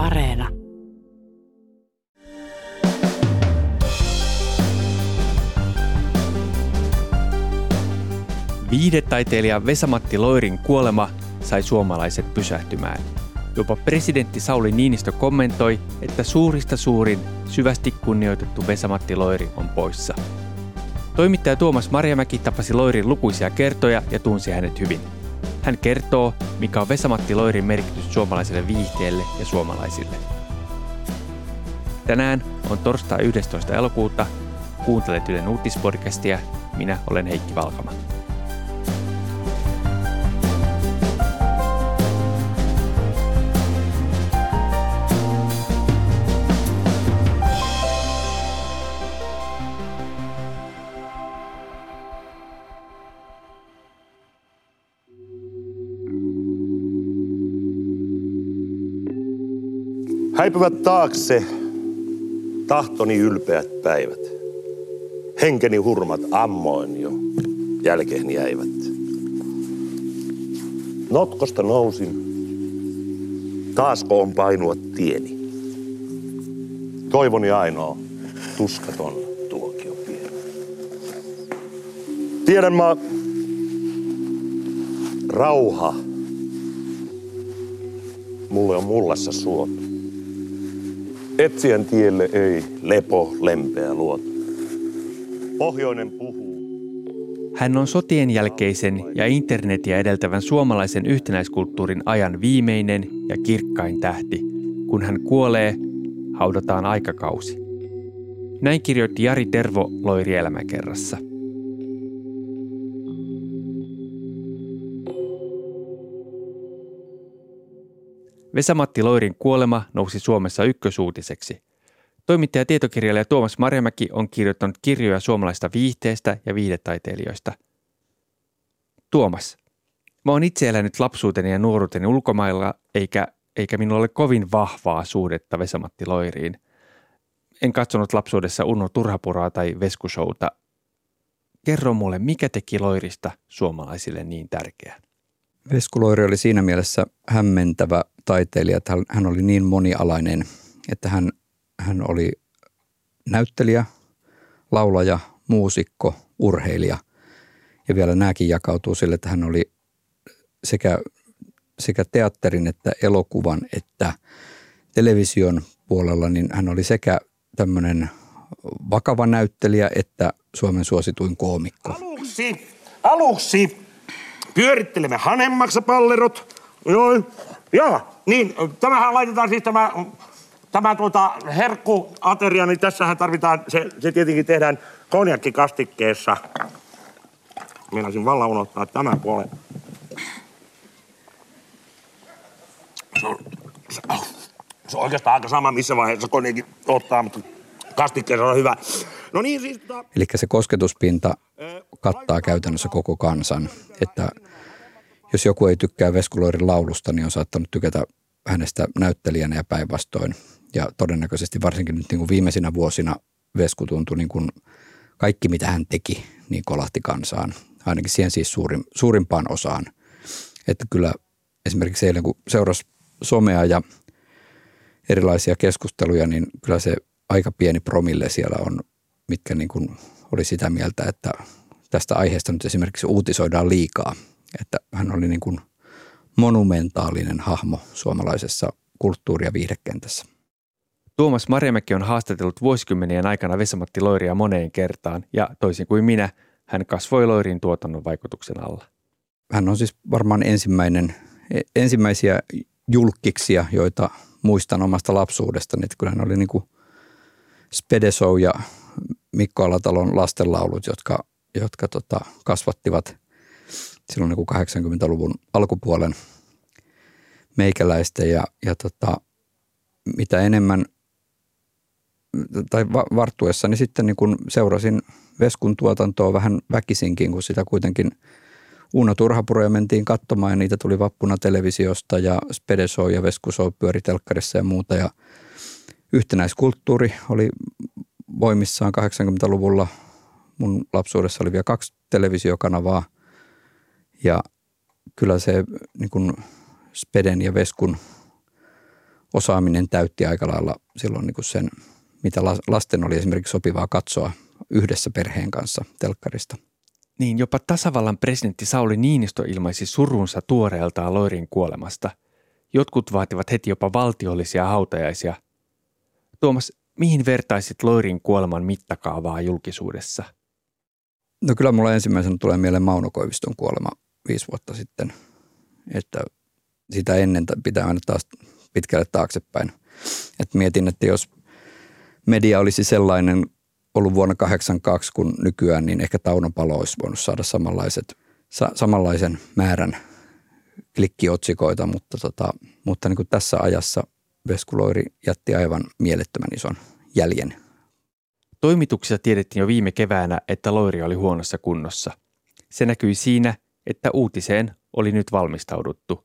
Areena. Viidetaiteilija Vesamatti Loirin kuolema sai suomalaiset pysähtymään. Jopa presidentti Sauli Niinistö kommentoi, että suurista suurin, syvästi kunnioitettu Vesamatti Loiri on poissa. Toimittaja Tuomas Marjamäki tapasi Loirin lukuisia kertoja ja tunsi hänet hyvin. Hän kertoo, mikä on Vesamatti Loirin merkitys suomalaiselle viihteelle ja suomalaisille. Tänään on torstai 11. elokuuta. Kuuntelet Ylen uutispodcastia. Minä olen Heikki Valkama. Häipyvät taakse tahtoni ylpeät päivät. Henkeni hurmat ammoin jo jälkeen jäivät. Notkosta nousin, taasko on painua tieni. Toivoni ainoa, tuskaton tuokio pieni. Tiedän mä, rauha mulle on mullassa suotu. Etsien tielle ei lepo lempeä luota. Pohjoinen puhuu. Hän on sotien jälkeisen ja internetiä edeltävän suomalaisen yhtenäiskulttuurin ajan viimeinen ja kirkkain tähti. Kun hän kuolee, haudataan aikakausi. Näin kirjoitti Jari Tervo Loiri elämäkerrassa. Vesamatti Loirin kuolema nousi Suomessa ykkösuutiseksi. Toimittaja tietokirjailija Tuomas Marjamäki on kirjoittanut kirjoja suomalaista viihteestä ja viihdetaiteilijoista. Tuomas, mä oon itse elänyt lapsuuteni ja nuoruuteni ulkomailla, eikä, eikä minulla ole kovin vahvaa suhdetta Vesamatti Loiriin. En katsonut lapsuudessa Unno Turhapuraa tai Veskushouta. Kerro mulle, mikä teki Loirista suomalaisille niin tärkeän? Veskuloiri oli siinä mielessä hämmentävä taiteilija, että hän oli niin monialainen, että hän, hän oli näyttelijä, laulaja, muusikko, urheilija. Ja vielä nämäkin jakautuu sille, että hän oli sekä, sekä teatterin että elokuvan että television puolella, niin hän oli sekä tämmöinen vakava näyttelijä että Suomen suosituin koomikko. Aluksi, aluksi pyörittelemme hanemaksapallerot. Joo, joo, niin, tämähän laitetaan siis tämä, tämä tuota herkkuateria, niin tässähän tarvitaan, se, se tietenkin tehdään konjakkikastikkeessa. Meinasin vallan unohtaa tämän puolen. Se on, se, oh, se on oikeastaan aika sama, missä vaiheessa konjakin ottaa, mutta kastikkeessa on hyvä. No niin, siis... Tota... Eli se kosketuspinta kattaa käytännössä koko kansan. Että jos joku ei tykkää Veskuloirin laulusta, niin on saattanut tykätä hänestä näyttelijänä ja päinvastoin. Ja todennäköisesti varsinkin nyt niin kuin viimeisinä vuosina Vesku tuntui niin kuin kaikki, mitä hän teki, niin kolahti kansaan. Ainakin siihen siis suurin, suurimpaan osaan. Että kyllä esimerkiksi eilen, kun seurasi somea ja erilaisia keskusteluja, niin kyllä se aika pieni promille siellä on, mitkä niin kuin oli sitä mieltä, että tästä aiheesta nyt esimerkiksi uutisoidaan liikaa. Että hän oli niin kuin monumentaalinen hahmo suomalaisessa kulttuuri- ja viihdekentässä. Tuomas Marjamäki on haastatellut vuosikymmenien aikana Vesamatti Loiria moneen kertaan ja toisin kuin minä, hän kasvoi Loirin tuotannon vaikutuksen alla. Hän on siis varmaan ensimmäinen, ensimmäisiä julkkiksia, joita muistan omasta lapsuudestani. Että kyllä hän oli niin kuin Spedesou ja Mikko Alatalon lastenlaulut, jotka, jotka tota, kasvattivat silloin niin kuin 80-luvun alkupuolen meikäläistä ja, ja tota, mitä enemmän tai varttuessa, niin sitten niin kun seurasin Veskun tuotantoa vähän väkisinkin, kun sitä kuitenkin Uuna Turhapuroja mentiin katsomaan ja niitä tuli vappuna televisiosta ja Spedeso ja Veskuso pyöri telkkarissa ja muuta ja yhtenäiskulttuuri oli voimissaan 80-luvulla. Mun lapsuudessa oli vielä kaksi televisiokanavaa ja kyllä se niin kuin Speden ja Veskun osaaminen täytti aika lailla silloin niin kuin sen, mitä lasten oli esimerkiksi sopivaa katsoa yhdessä perheen kanssa telkkarista. Niin jopa tasavallan presidentti Sauli Niinistö ilmaisi surunsa tuoreeltaan Loirin kuolemasta. Jotkut vaativat heti jopa valtiollisia hautajaisia. Tuomas, mihin vertaisit Loirin kuoleman mittakaavaa julkisuudessa? No kyllä mulla ensimmäisenä tulee mieleen Mauno Koiviston kuolema viisi vuotta sitten. Että sitä ennen pitää mennä taas pitkälle taaksepäin. Et mietin, että jos media olisi sellainen ollut vuonna 1982 kuin nykyään, niin ehkä Taunopalo olisi voinut saada samanlaiset, sa, samanlaisen määrän klikkiotsikoita, mutta, tota, mutta niin kuin tässä ajassa Veskuloiri jätti aivan mielettömän ison jäljen. Toimituksissa tiedettiin jo viime keväänä, että Loiri oli huonossa kunnossa. Se näkyi siinä, että uutiseen oli nyt valmistauduttu.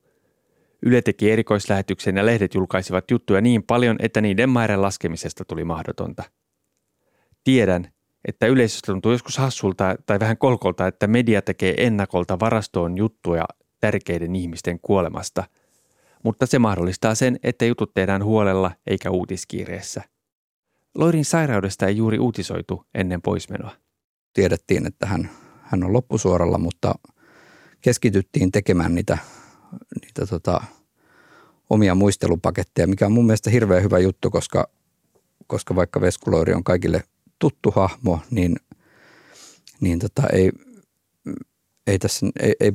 Yle teki erikoislähetyksen ja lehdet julkaisivat juttuja niin paljon, että niiden määrän laskemisesta tuli mahdotonta. Tiedän, että yleisöstä tuntuu joskus hassulta tai vähän kolkolta, että media tekee ennakolta varastoon juttuja tärkeiden ihmisten kuolemasta, mutta se mahdollistaa sen, että jutut tehdään huolella eikä uutiskiireessä. Loirin sairaudesta ei juuri uutisoitu ennen poismenoa. Tiedettiin, että hän, hän on loppusuoralla, mutta keskityttiin tekemään niitä, niitä tota, omia muistelupaketteja, mikä on mun mielestä hirveän hyvä juttu, koska, koska vaikka Veskuloiri on kaikille tuttu hahmo, niin, niin tota, ei, ei, tässä, ei, ei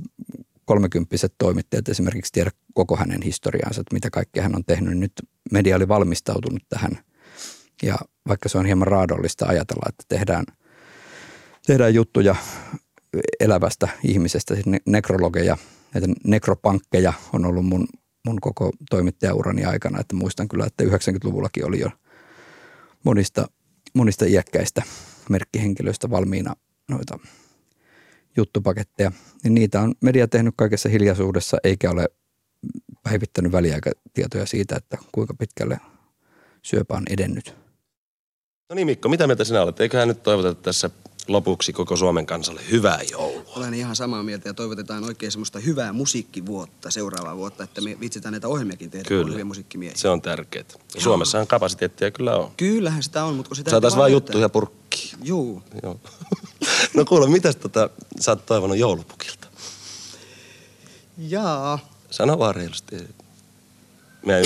kolmekymppiset toimittajat esimerkiksi tiedä koko hänen historiaansa, että mitä kaikkea hän on tehnyt. Nyt media oli valmistautunut tähän ja vaikka se on hieman raadollista ajatella, että tehdään, tehdään juttuja elävästä ihmisestä, siis nekrologeja, näitä nekropankkeja on ollut mun, mun koko toimittajaurani aikana, että muistan kyllä, että 90-luvullakin oli jo monista, monista iäkkäistä merkkihenkilöistä valmiina noita juttupaketteja, niin niitä on media tehnyt kaikessa hiljaisuudessa eikä ole päivittänyt väliaikatietoja siitä, että kuinka pitkälle syöpä on edennyt. No niin Mikko, mitä mieltä sinä olet? Eiköhän nyt toivoteta tässä lopuksi koko Suomen kansalle hyvää joulua. Olen ihan samaa mieltä ja toivotetaan oikein semmoista hyvää musiikkivuotta seuraavaa vuotta, että me vitsitään näitä ohjelmiakin tehdä, kyllä. hyviä musiikkimiehiä. Se on tärkeää. Suomessahan kapasiteettia kyllä on. Kyllähän sitä on, mutta kun sitä Saataisiin vaan juttuja purkkiin. Juu. Joo. no kuule, mitäs tota, sä oot toivonut joulupukilta? Jaa. Sano vaan reilusti. Mä en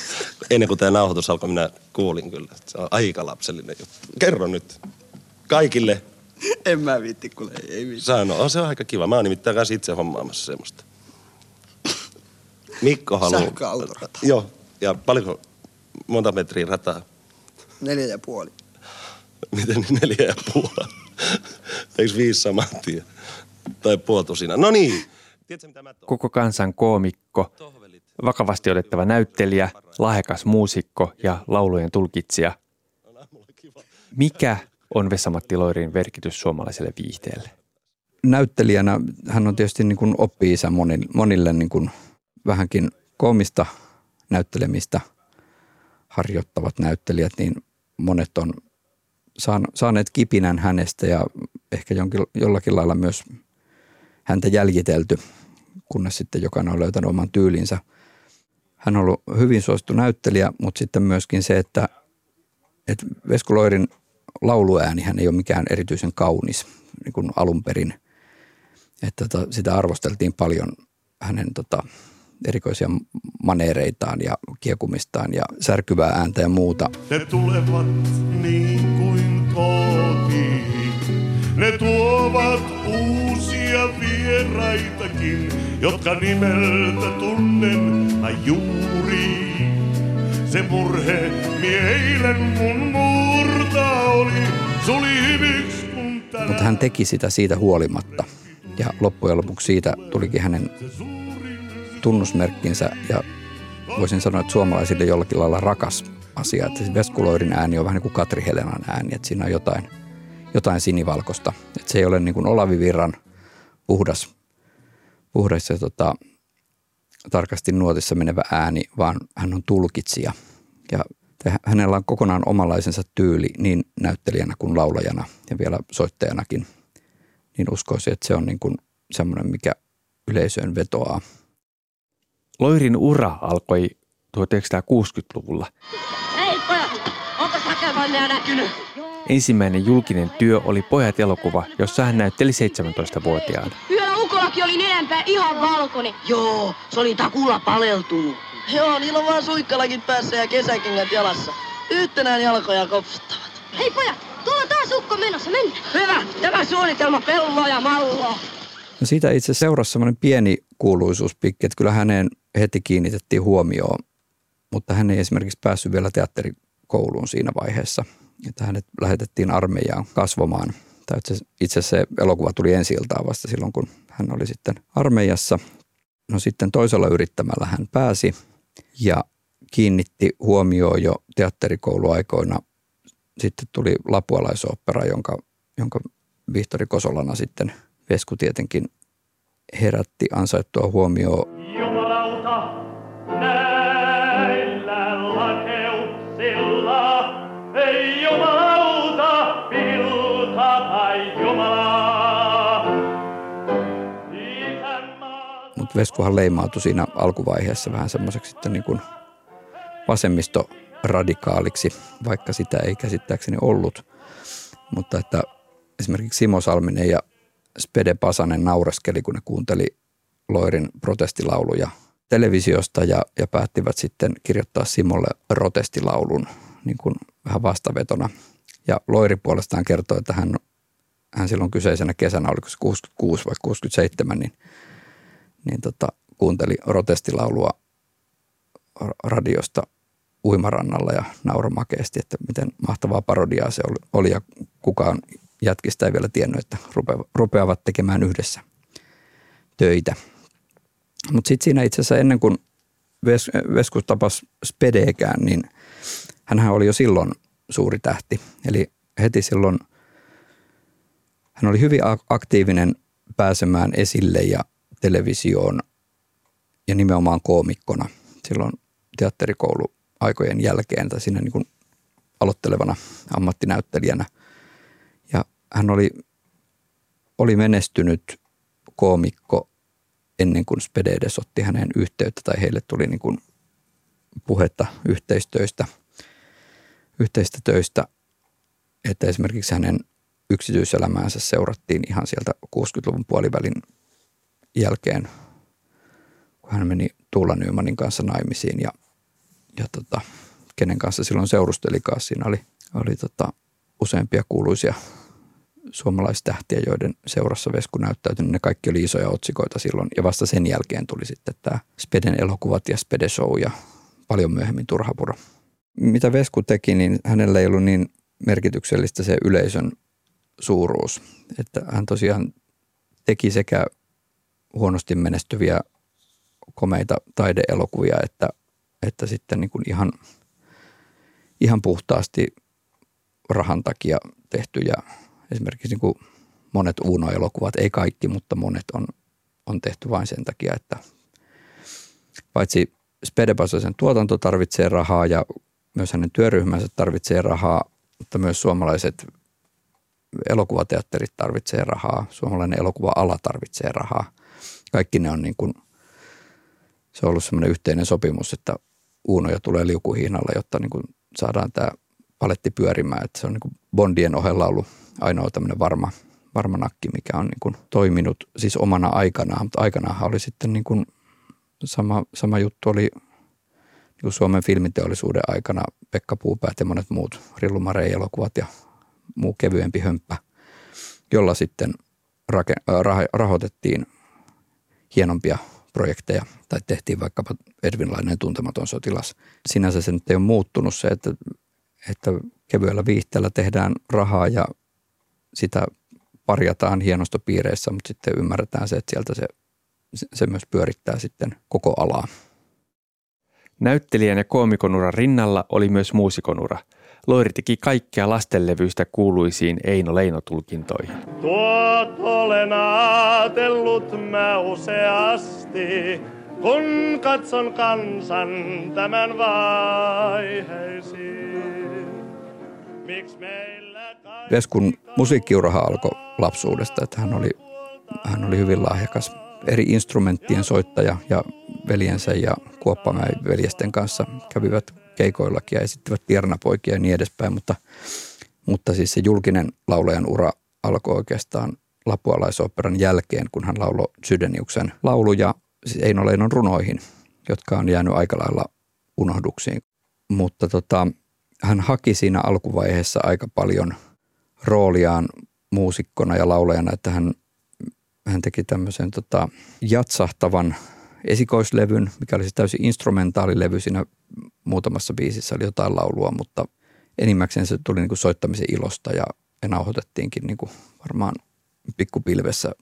ennen kuin tämä nauhoitus alkoi, minä kuulin kyllä. Se on aika lapsellinen juttu. Kerro nyt kaikille. En mä viitti, kuule, ei viitti. Sano, on se on aika kiva. Mä oon nimittäin kanssa itse hommaamassa semmoista. Mikko haluaa. Sähköautorata. Joo, ja paljonko, monta metriä rataa? Neljä ja puoli. Miten niin neljä ja puoli? Eikö viisi saman tien? Tai puoltusina. No niin. Tiedätkö, mitä mä Koko kansan koomikko vakavasti otettava näyttelijä, lahjakas muusikko ja laulujen tulkitsija. Mikä on Vesamatti Loirin merkitys suomalaiselle viihteelle? Näyttelijänä hän on tietysti niin oppi-isä monille, monille niin kuin vähänkin koomista näyttelemistä harjoittavat näyttelijät, niin monet on saaneet kipinän hänestä ja ehkä jonkin, jollakin lailla myös häntä jäljitelty, kunnes sitten jokainen on löytänyt oman tyylinsä – hän on ollut hyvin suosittu näyttelijä, mutta sitten myöskin se, että, että Vesku Loirin lauluääni hän ei ole mikään erityisen kaunis niin kuin alun perin. Että tota, sitä arvosteltiin paljon hänen tota, erikoisia maneereitaan ja kiekumistaan ja särkyvää ääntä ja muuta. Ne tulevat niin kuin kotiin. Ne tuovat uusia vieraitakin, jotka nimeltä tunnen mä juuri. Se murhe mie mun murta Mutta hän teki sitä siitä huolimatta. Ja loppujen lopuksi siitä tulikin hänen tunnusmerkkinsä ja voisin sanoa, että suomalaisille jollakin lailla rakas asia. Että Veskuloirin ääni on vähän niin kuin Katri Helenan ääni, että siinä on jotain – jotain sinivalkosta. Että se ei ole niin kuin Olavi Virran puhdas, puhdas ja tota, tarkasti nuotissa menevä ääni, vaan hän on tulkitsija. Ja hänellä on kokonaan omanlaisensa tyyli niin näyttelijänä kuin laulajana ja vielä soittajanakin. Niin uskoisin, että se on niin kuin semmoinen, mikä yleisöön vetoaa. Loirin ura alkoi 1960-luvulla. Hei pojat, onko Sakelmannia näkynyt? Ensimmäinen julkinen työ oli Pojat-elokuva, jossa hän näytteli 17-vuotiaan. Yöllä ukolakin oli nenänpää ihan valkoinen. Joo, se oli takulla paleltunut. Joo, niillä on vaan suikkalakin päässä ja kesäkengät jalassa. Yhtenään jalkoja kopsuttavat. Hei pojat, tuolla on taas ukko menossa, mennään. Hyvä, tämä suunnitelma pelloa ja malloa. No siitä itse seurasi semmoinen pieni kuuluisuuspikki, että kyllä häneen heti kiinnitettiin huomioon, mutta hän ei esimerkiksi päässyt vielä teatterikouluun siinä vaiheessa. Että hänet lähetettiin armeijaan kasvamaan. Tai itse asiassa se elokuva tuli ensi vasta silloin, kun hän oli sitten armeijassa. No sitten toisella yrittämällä hän pääsi ja kiinnitti huomioon jo teatterikouluaikoina. Sitten tuli lapualaisopera, jonka, jonka Vihtori Kosolana sitten Vesku tietenkin herätti ansaittua huomioon. Jumalauta, näillä Veskuhan leimautui siinä alkuvaiheessa vähän semmoiseksi sitten niin kuin vasemmistoradikaaliksi, vaikka sitä ei käsittääkseni ollut. Mutta että esimerkiksi Simo Salminen ja Spede Pasanen naureskeli, kun ne kuunteli Loirin protestilauluja televisiosta ja, ja päättivät sitten kirjoittaa Simolle protestilaulun niin kuin vähän vastavetona. Ja Loiri puolestaan kertoi, että hän, hän silloin kyseisenä kesänä, oliko se 66 vai 67, niin, niin tota, kuunteli protestilaulua radiosta uimarannalla ja nauramakeesti, että miten mahtavaa parodiaa se oli ja kukaan jätkistä ei vielä tiennyt, että rupeavat tekemään yhdessä töitä. Mutta sitten siinä itse asiassa ennen kuin Ves, Veskus tapasi Spedeekään, niin hän oli jo silloin suuri tähti. Eli heti silloin hän oli hyvin aktiivinen pääsemään esille ja televisioon ja nimenomaan koomikkona silloin teatterikouluaikojen jälkeen tai siinä niin kuin aloittelevana ammattinäyttelijänä – hän oli, oli menestynyt koomikko ennen kuin Spededes otti hänen yhteyttä tai heille tuli niin kuin puhetta yhteistöistä, yhteistä töistä, että esimerkiksi hänen yksityiselämäänsä seurattiin ihan sieltä 60-luvun puolivälin jälkeen, kun hän meni Tuula Nymanin kanssa naimisiin ja, ja tota, kenen kanssa silloin seurustelikaan. Siinä oli, oli tota, useampia kuuluisia suomalaistähtiä, joiden seurassa Vesku näyttäytyi, ne kaikki oli isoja otsikoita silloin. Ja vasta sen jälkeen tuli sitten tämä Speden elokuvat ja Spede Show ja paljon myöhemmin Turhapuro. Mitä Vesku teki, niin hänellä ei ollut niin merkityksellistä se yleisön suuruus. Että hän tosiaan teki sekä huonosti menestyviä komeita taideelokuvia, että, että sitten niin kuin ihan, ihan puhtaasti rahan takia tehtyjä esimerkiksi niin kuin monet Uno-elokuvat, ei kaikki, mutta monet on, on tehty vain sen takia, että paitsi Spedepasosen tuotanto tarvitsee rahaa ja myös hänen työryhmänsä tarvitsee rahaa, mutta myös suomalaiset elokuvateatterit tarvitsee rahaa, suomalainen elokuva-ala tarvitsee rahaa. Kaikki ne on niin kuin, se on ollut semmoinen yhteinen sopimus, että Uunoja tulee liukuhihnalla, jotta niin kuin saadaan tämä paletti pyörimään. Että se on niin kuin Bondien ohella ollut ainoa tämmöinen varma, varma nakki, mikä on niin kuin toiminut siis omana aikanaan, mutta aikanaan oli sitten niin kuin sama, sama juttu oli niin kuin Suomen filmiteollisuuden aikana Pekka Puupäät ja monet muut Rillumarei-elokuvat ja muu kevyempi hömppä, jolla sitten rake, rah, rahoitettiin hienompia projekteja tai tehtiin vaikkapa Edvinlainen tuntematon sotilas. Sinänsä se nyt ei ole muuttunut se, että, että kevyellä viihteellä tehdään rahaa ja sitä parjataan hienostopiireissä, mutta sitten ymmärretään se, että sieltä se, se myös pyörittää sitten koko alaa. Näyttelijän ja koomikonuran rinnalla oli myös muusikonura. Loiri teki kaikkea lastenlevyistä kuuluisiin Eino Leino-tulkintoihin. Tuot olen ajatellut mä useasti, kun katson kansan tämän vaiheisiin. Miksi meillä Veskun musiikkiuraha alkoi lapsuudesta, että hän oli, hän oli hyvin lahjakas eri instrumenttien soittaja ja veljensä ja Kuoppamäen veljesten kanssa kävivät keikoillakin ja esittivät Tiernapoikia ja niin edespäin, mutta, mutta siis se julkinen laulajan ura alkoi oikeastaan lapualaisoperan jälkeen, kun hän lauloi Sydeniuksen lauluja siis Eino Leinon runoihin, jotka on jäänyt aika lailla unohduksiin. Mutta tota, hän haki siinä alkuvaiheessa aika paljon rooliaan muusikkona ja laulajana, että hän, hän teki tämmöisen tota, jatsahtavan esikoislevyn, mikä oli siis täysin instrumentaalilevy. Siinä muutamassa biisissä oli jotain laulua, mutta enimmäkseen se tuli niin kuin soittamisen ilosta ja, ja nauhoitettiinkin niin kuin varmaan pikkupilvessä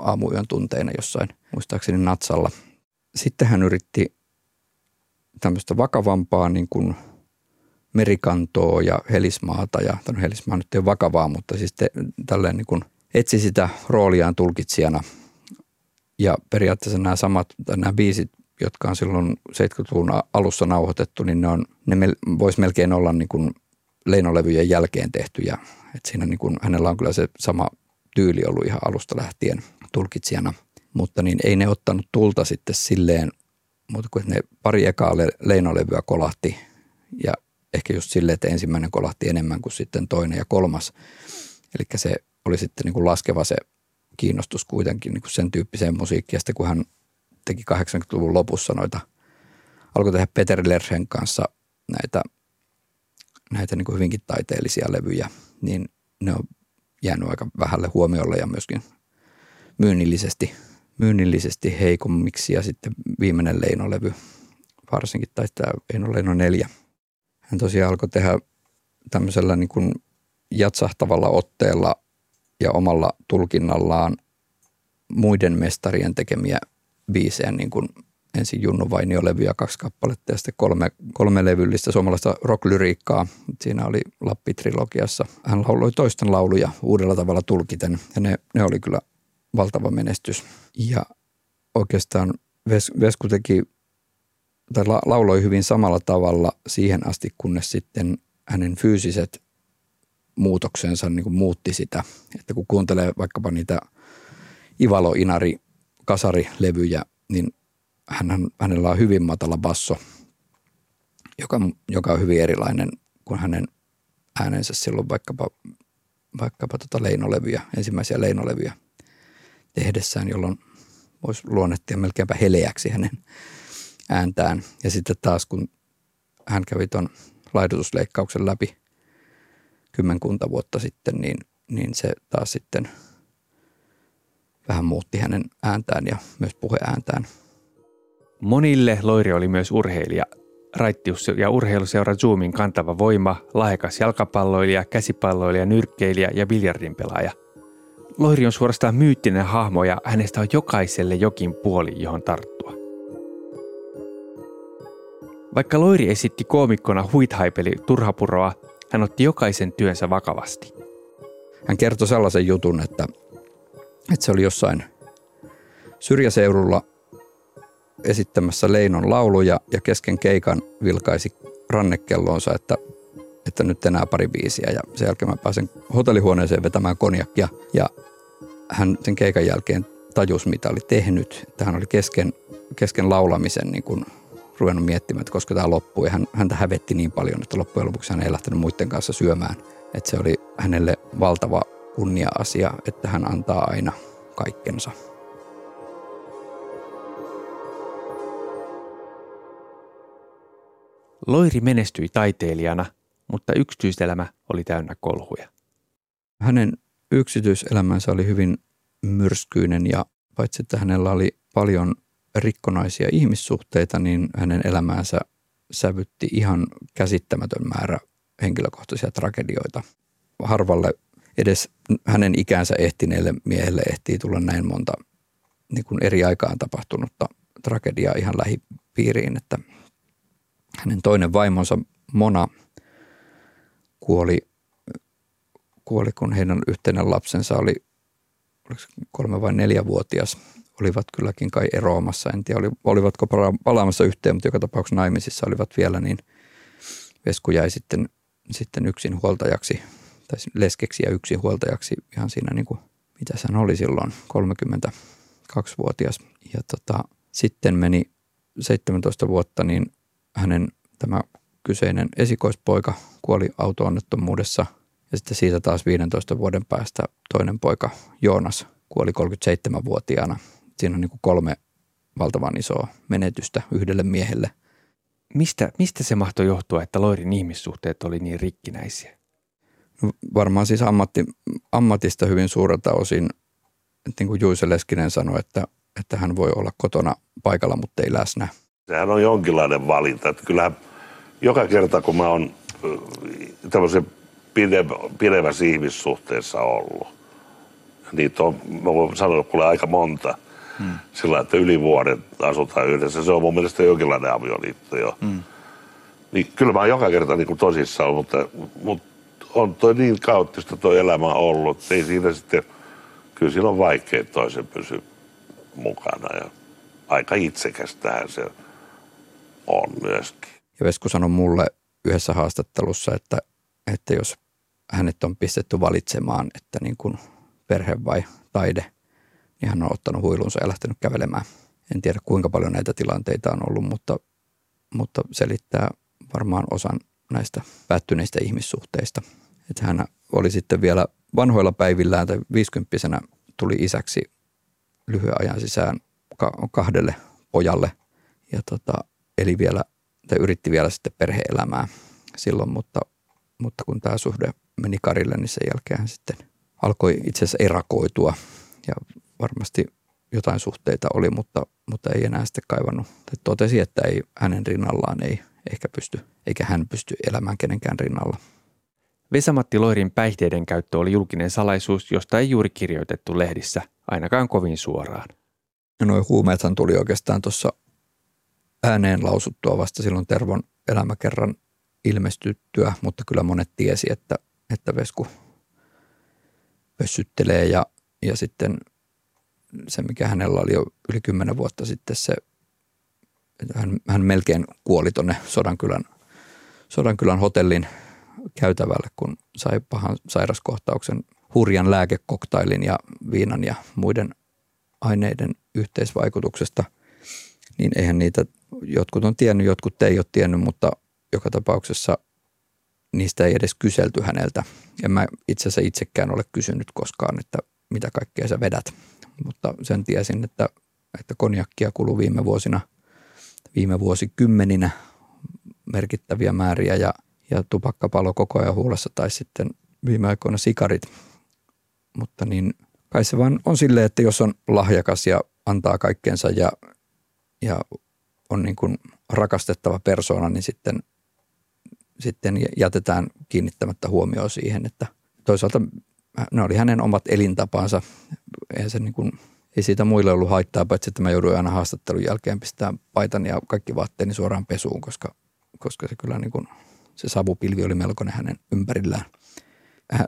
aamuyön tunteina jossain, muistaakseni Natsalla. Sitten hän yritti tämmöistä vakavampaa niin kuin merikantoa ja helismaata. Ja, no helismaa nyt ei ole vakavaa, mutta siis te, tälleen niin kuin etsi sitä rooliaan tulkitsijana. Ja periaatteessa nämä samat, nämä biisit, jotka on silloin 70-luvun alussa nauhoitettu, niin ne, on, ne voisi melkein olla niin kuin leinolevyjen jälkeen tehtyjä. Et siinä niin kuin, hänellä on kyllä se sama tyyli ollut ihan alusta lähtien tulkitsijana. Mutta niin ei ne ottanut tulta sitten silleen, mutta kun ne pari ekaa leinolevyä kolahti ja ehkä just silleen, että ensimmäinen kolahti enemmän kuin sitten toinen ja kolmas. Eli se oli sitten niin kuin laskeva se kiinnostus kuitenkin niin kuin sen tyyppiseen musiikkiin. Ja sitten kun hän teki 80-luvun lopussa noita, alkoi tehdä Peter Lerchen kanssa näitä, näitä niin kuin hyvinkin taiteellisia levyjä, niin ne on jäänyt aika vähälle huomiolle ja myöskin myynnillisesti, myynnillisesti heikommiksi. Ja sitten viimeinen Leino-levy varsinkin, tai tämä Eino Leino 4. Hän tosiaan alkoi tehdä tämmöisellä niin kuin jatsahtavalla otteella ja omalla tulkinnallaan muiden mestarien tekemiä biisejä, niin kuin ensin Junnu Vainio-levyjä kaksi kappaletta ja sitten kolme, kolme levyllistä suomalaista rocklyriikkaa. Siinä oli Lappi-trilogiassa. Hän lauloi toisten lauluja uudella tavalla tulkiten ja ne, ne oli kyllä valtava menestys. Ja oikeastaan Ves, Vesku teki tai la, lauloi hyvin samalla tavalla siihen asti, kunnes sitten hänen fyysiset muutoksensa niin kuin muutti sitä. Että kun kuuntelee vaikkapa niitä Ivalo Inari kasarilevyjä, niin hän, hänellä on hyvin matala basso, joka, joka on hyvin erilainen kuin hänen äänensä silloin vaikkapa, vaikkapa tota leinolevyjä, ensimmäisiä leinolevyjä tehdessään, jolloin voisi luonnettia melkeinpä heleäksi hänen ääntään. Ja sitten taas kun hän kävi tuon laidutusleikkauksen läpi kymmenkunta vuotta sitten, niin, niin se taas sitten vähän muutti hänen ääntään ja myös puheääntään. Monille Loiri oli myös urheilija. Raittius- ja urheiluseura Zoomin kantava voima, lahjakas jalkapalloilija, käsipalloilija, nyrkkeilijä ja biljardin pelaaja. Loiri on suorastaan myyttinen hahmo ja hänestä on jokaiselle jokin puoli, johon tarttua. Vaikka Loiri esitti koomikkona huithaipeli turhapuroa, hän otti jokaisen työnsä vakavasti. Hän kertoi sellaisen jutun, että, että se oli jossain syrjäseudulla esittämässä Leinon lauluja ja kesken keikan vilkaisi rannekelloonsa, että, että nyt enää pari biisiä. Ja sen jälkeen mä pääsen hotellihuoneeseen vetämään konjakkia ja hän sen keikan jälkeen tajus, mitä oli tehnyt. Että hän oli kesken, kesken laulamisen niin kuin ruvennut miettimään, että koska tämä loppuu. Ja hän, häntä hävetti niin paljon, että loppujen lopuksi hän ei lähtenyt muiden kanssa syömään. Että se oli hänelle valtava kunnia-asia, että hän antaa aina kaikkensa. Loiri menestyi taiteilijana, mutta yksityiselämä oli täynnä kolhuja. Hänen yksityiselämänsä oli hyvin myrskyinen ja paitsi että hänellä oli paljon rikkonaisia ihmissuhteita, niin hänen elämäänsä sävytti ihan käsittämätön määrä henkilökohtaisia tragedioita. Harvalle edes hänen ikänsä ehtineelle miehelle ehtii tulla näin monta niin kuin eri aikaan tapahtunutta tragediaa ihan lähipiiriin, että hänen toinen vaimonsa Mona kuoli, kuoli kun heidän yhteinen lapsensa oli kolme vai neljävuotias. Olivat kylläkin kai eroamassa, en tiedä olivatko palaamassa yhteen, mutta joka tapauksessa naimisissa olivat vielä, niin Vesku jäi sitten, sitten yksin huoltajaksi tai leskeksi ja yksin huoltajaksi ihan siinä niin kuin, mitä hän oli silloin, 30 kaksivuotias. Ja tota, sitten meni 17 vuotta, niin hänen tämä kyseinen esikoispoika kuoli auto-onnettomuudessa ja sitten siitä taas 15 vuoden päästä toinen poika Joonas kuoli 37-vuotiaana. Siinä on niin kuin kolme valtavan isoa menetystä yhdelle miehelle. Mistä, mistä se mahtoi johtua, että Loirin ihmissuhteet oli niin rikkinäisiä? Varmaan siis ammatti, ammatista hyvin suurelta osin, että niin kuin Juise Leskinen sanoi, että, että hän voi olla kotona paikalla, mutta ei läsnä. Sehän on jonkinlainen valinta. Että kyllähän joka kerta, kun mä oon tämmöisen pidevässä ihmissuhteessa ollut, niitä on, mä voin sanoa kuule aika monta, hmm. sillä että yli vuoden asutaan yhdessä. Se on mun mielestä jonkinlainen avioliitto jo. Hmm. Niin kyllä mä oon joka kerta niin kuin tosissaan, mutta, mutta on toi niin kauttista toi elämä ollut, ei siinä sitten, kyllä siinä on vaikea toisen pysyä mukana ja aika itsekästähän se on myöskin. Ja Vesku sanoi mulle yhdessä haastattelussa, että, että jos hänet on pistetty valitsemaan, että niin kuin perhe vai taide, niin hän on ottanut huilunsa ja lähtenyt kävelemään. En tiedä kuinka paljon näitä tilanteita on ollut, mutta, mutta selittää varmaan osan näistä päättyneistä ihmissuhteista. Että hän oli sitten vielä vanhoilla päivillään tai 50 tuli isäksi lyhyen ajan sisään kahdelle pojalle ja tota, eli vielä tai yritti vielä sitten perheelämää silloin, mutta, mutta kun tämä suhde meni karille, niin sen jälkeen hän sitten alkoi itse asiassa erakoitua ja varmasti jotain suhteita oli, mutta, mutta ei enää sitten kaivannut. Totesi, että ei hänen rinnallaan ei ehkä pysty, eikä hän pysty elämään kenenkään rinnalla. Vesamatti Loirin päihteiden käyttö oli julkinen salaisuus, josta ei juuri kirjoitettu lehdissä, ainakaan kovin suoraan. Ja nuo huumeethan tuli oikeastaan tuossa ääneen lausuttua vasta silloin Tervon elämäkerran ilmestyttyä, mutta kyllä monet tiesi, että, että Vesku pössyttelee ja, ja sitten se, mikä hänellä oli jo yli kymmenen vuotta sitten se, että hän, hän melkein kuoli tuonne Sodankylän, Sodankylän hotellin käytävälle, kun sai pahan sairaskohtauksen hurjan lääkekoktailin ja viinan ja muiden aineiden yhteisvaikutuksesta, niin eihän niitä, jotkut on tiennyt, jotkut ei ole tiennyt, mutta joka tapauksessa niistä ei edes kyselty häneltä. Ja mä itse asiassa itsekään ole kysynyt koskaan, että mitä kaikkea sä vedät. Mutta sen tiesin, että, että konjakkia kuluu viime vuosina, viime vuosikymmeninä merkittäviä määriä ja, ja tupakkapalo koko ajan huulessa tai sitten viime aikoina sikarit. Mutta niin kai se vaan on silleen, että jos on lahjakas ja antaa kaikkeensa ja, ja on niin kuin rakastettava persoona, niin sitten – sitten jätetään kiinnittämättä huomioon siihen, että toisaalta ne oli hänen omat elintapansa. Ei, se niin kuin, ei siitä muille ollut haittaa, paitsi että mä jouduin aina haastattelun jälkeen pistämään paitan ja kaikki vaatteeni suoraan pesuun, koska, koska se kyllä niin kuin, se savupilvi oli melkoinen hänen ympärillään.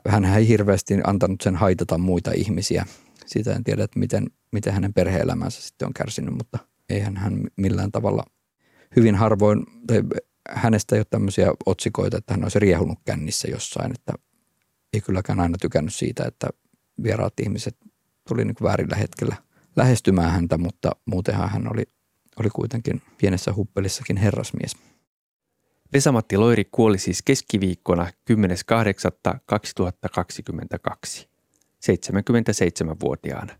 Hän ei hirveästi antanut sen haitata muita ihmisiä. Siitä en tiedä, että miten, miten hänen perhe-elämänsä sitten on kärsinyt, mutta eihän hän millään tavalla hyvin harvoin, tai hänestä ei ole tämmöisiä otsikoita, että hän olisi riehunut kännissä jossain, että ei kylläkään aina tykännyt siitä, että vieraat ihmiset tuli niin väärillä hetkellä lähestymään häntä, mutta muutenhan hän oli, oli kuitenkin pienessä huppelissakin herrasmies. Vesamatti Loiri kuoli siis keskiviikkona 10.8.2022, 77-vuotiaana.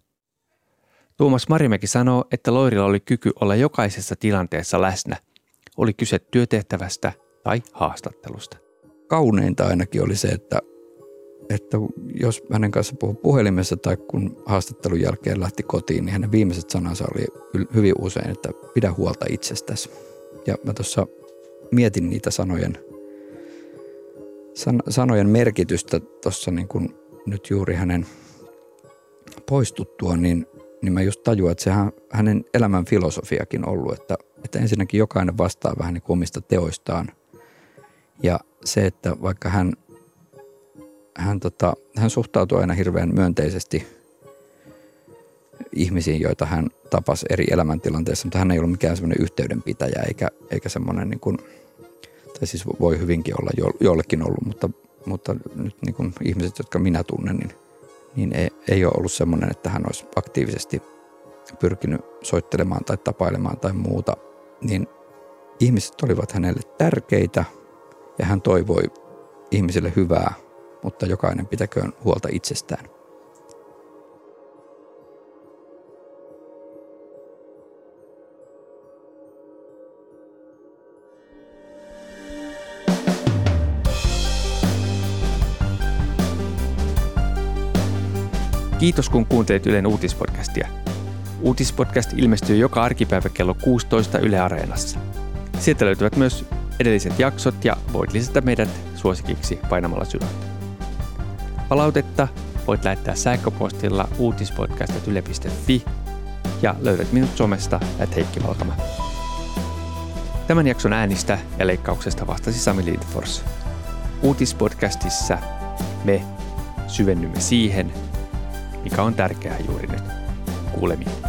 Tuomas Marimäki sanoo, että Loirilla oli kyky olla jokaisessa tilanteessa läsnä – oli kyse työtehtävästä tai haastattelusta. Kauneinta ainakin oli se, että, että jos hänen kanssa puhui puhelimessa tai kun haastattelun jälkeen lähti kotiin, niin hänen viimeiset sanansa oli hyvin usein, että pidä huolta itsestäsi. Ja mä tuossa mietin niitä sanojen, san, sanojen merkitystä tuossa niin kun nyt juuri hänen poistuttua, niin, niin mä just tajuan, että sehän hänen elämän filosofiakin ollut, että – että ensinnäkin jokainen vastaa vähän niin kuin omista teoistaan. Ja se, että vaikka hän, hän, tota, hän suhtautuu aina hirveän myönteisesti ihmisiin, joita hän tapasi eri elämäntilanteissa, mutta hän ei ollut mikään semmoinen yhteydenpitäjä eikä, eikä semmoinen, niin kuin, tai siis voi hyvinkin olla jo, jollekin ollut, mutta, mutta nyt niin kuin ihmiset, jotka minä tunnen, niin, niin ei, ei ole ollut semmoinen, että hän olisi aktiivisesti pyrkinyt soittelemaan tai tapailemaan tai muuta, niin ihmiset olivat hänelle tärkeitä ja hän toivoi ihmisille hyvää, mutta jokainen pitäköön huolta itsestään. Kiitos kun kuuntelit Ylen uutispodcastia. Uutispodcast ilmestyy joka arkipäivä kello 16 Yle Areenassa. Sieltä löytyvät myös edelliset jaksot ja voit lisätä meidät suosikiksi painamalla sydäntä. Palautetta voit lähettää sähköpostilla uutispodcast.yle.fi ja löydät minut somesta at Heikki Valkama. Tämän jakson äänistä ja leikkauksesta vastasi Sami Lindfors. Uutispodcastissa me syvennymme siihen, mikä on tärkeää juuri nyt. Kuulemiin.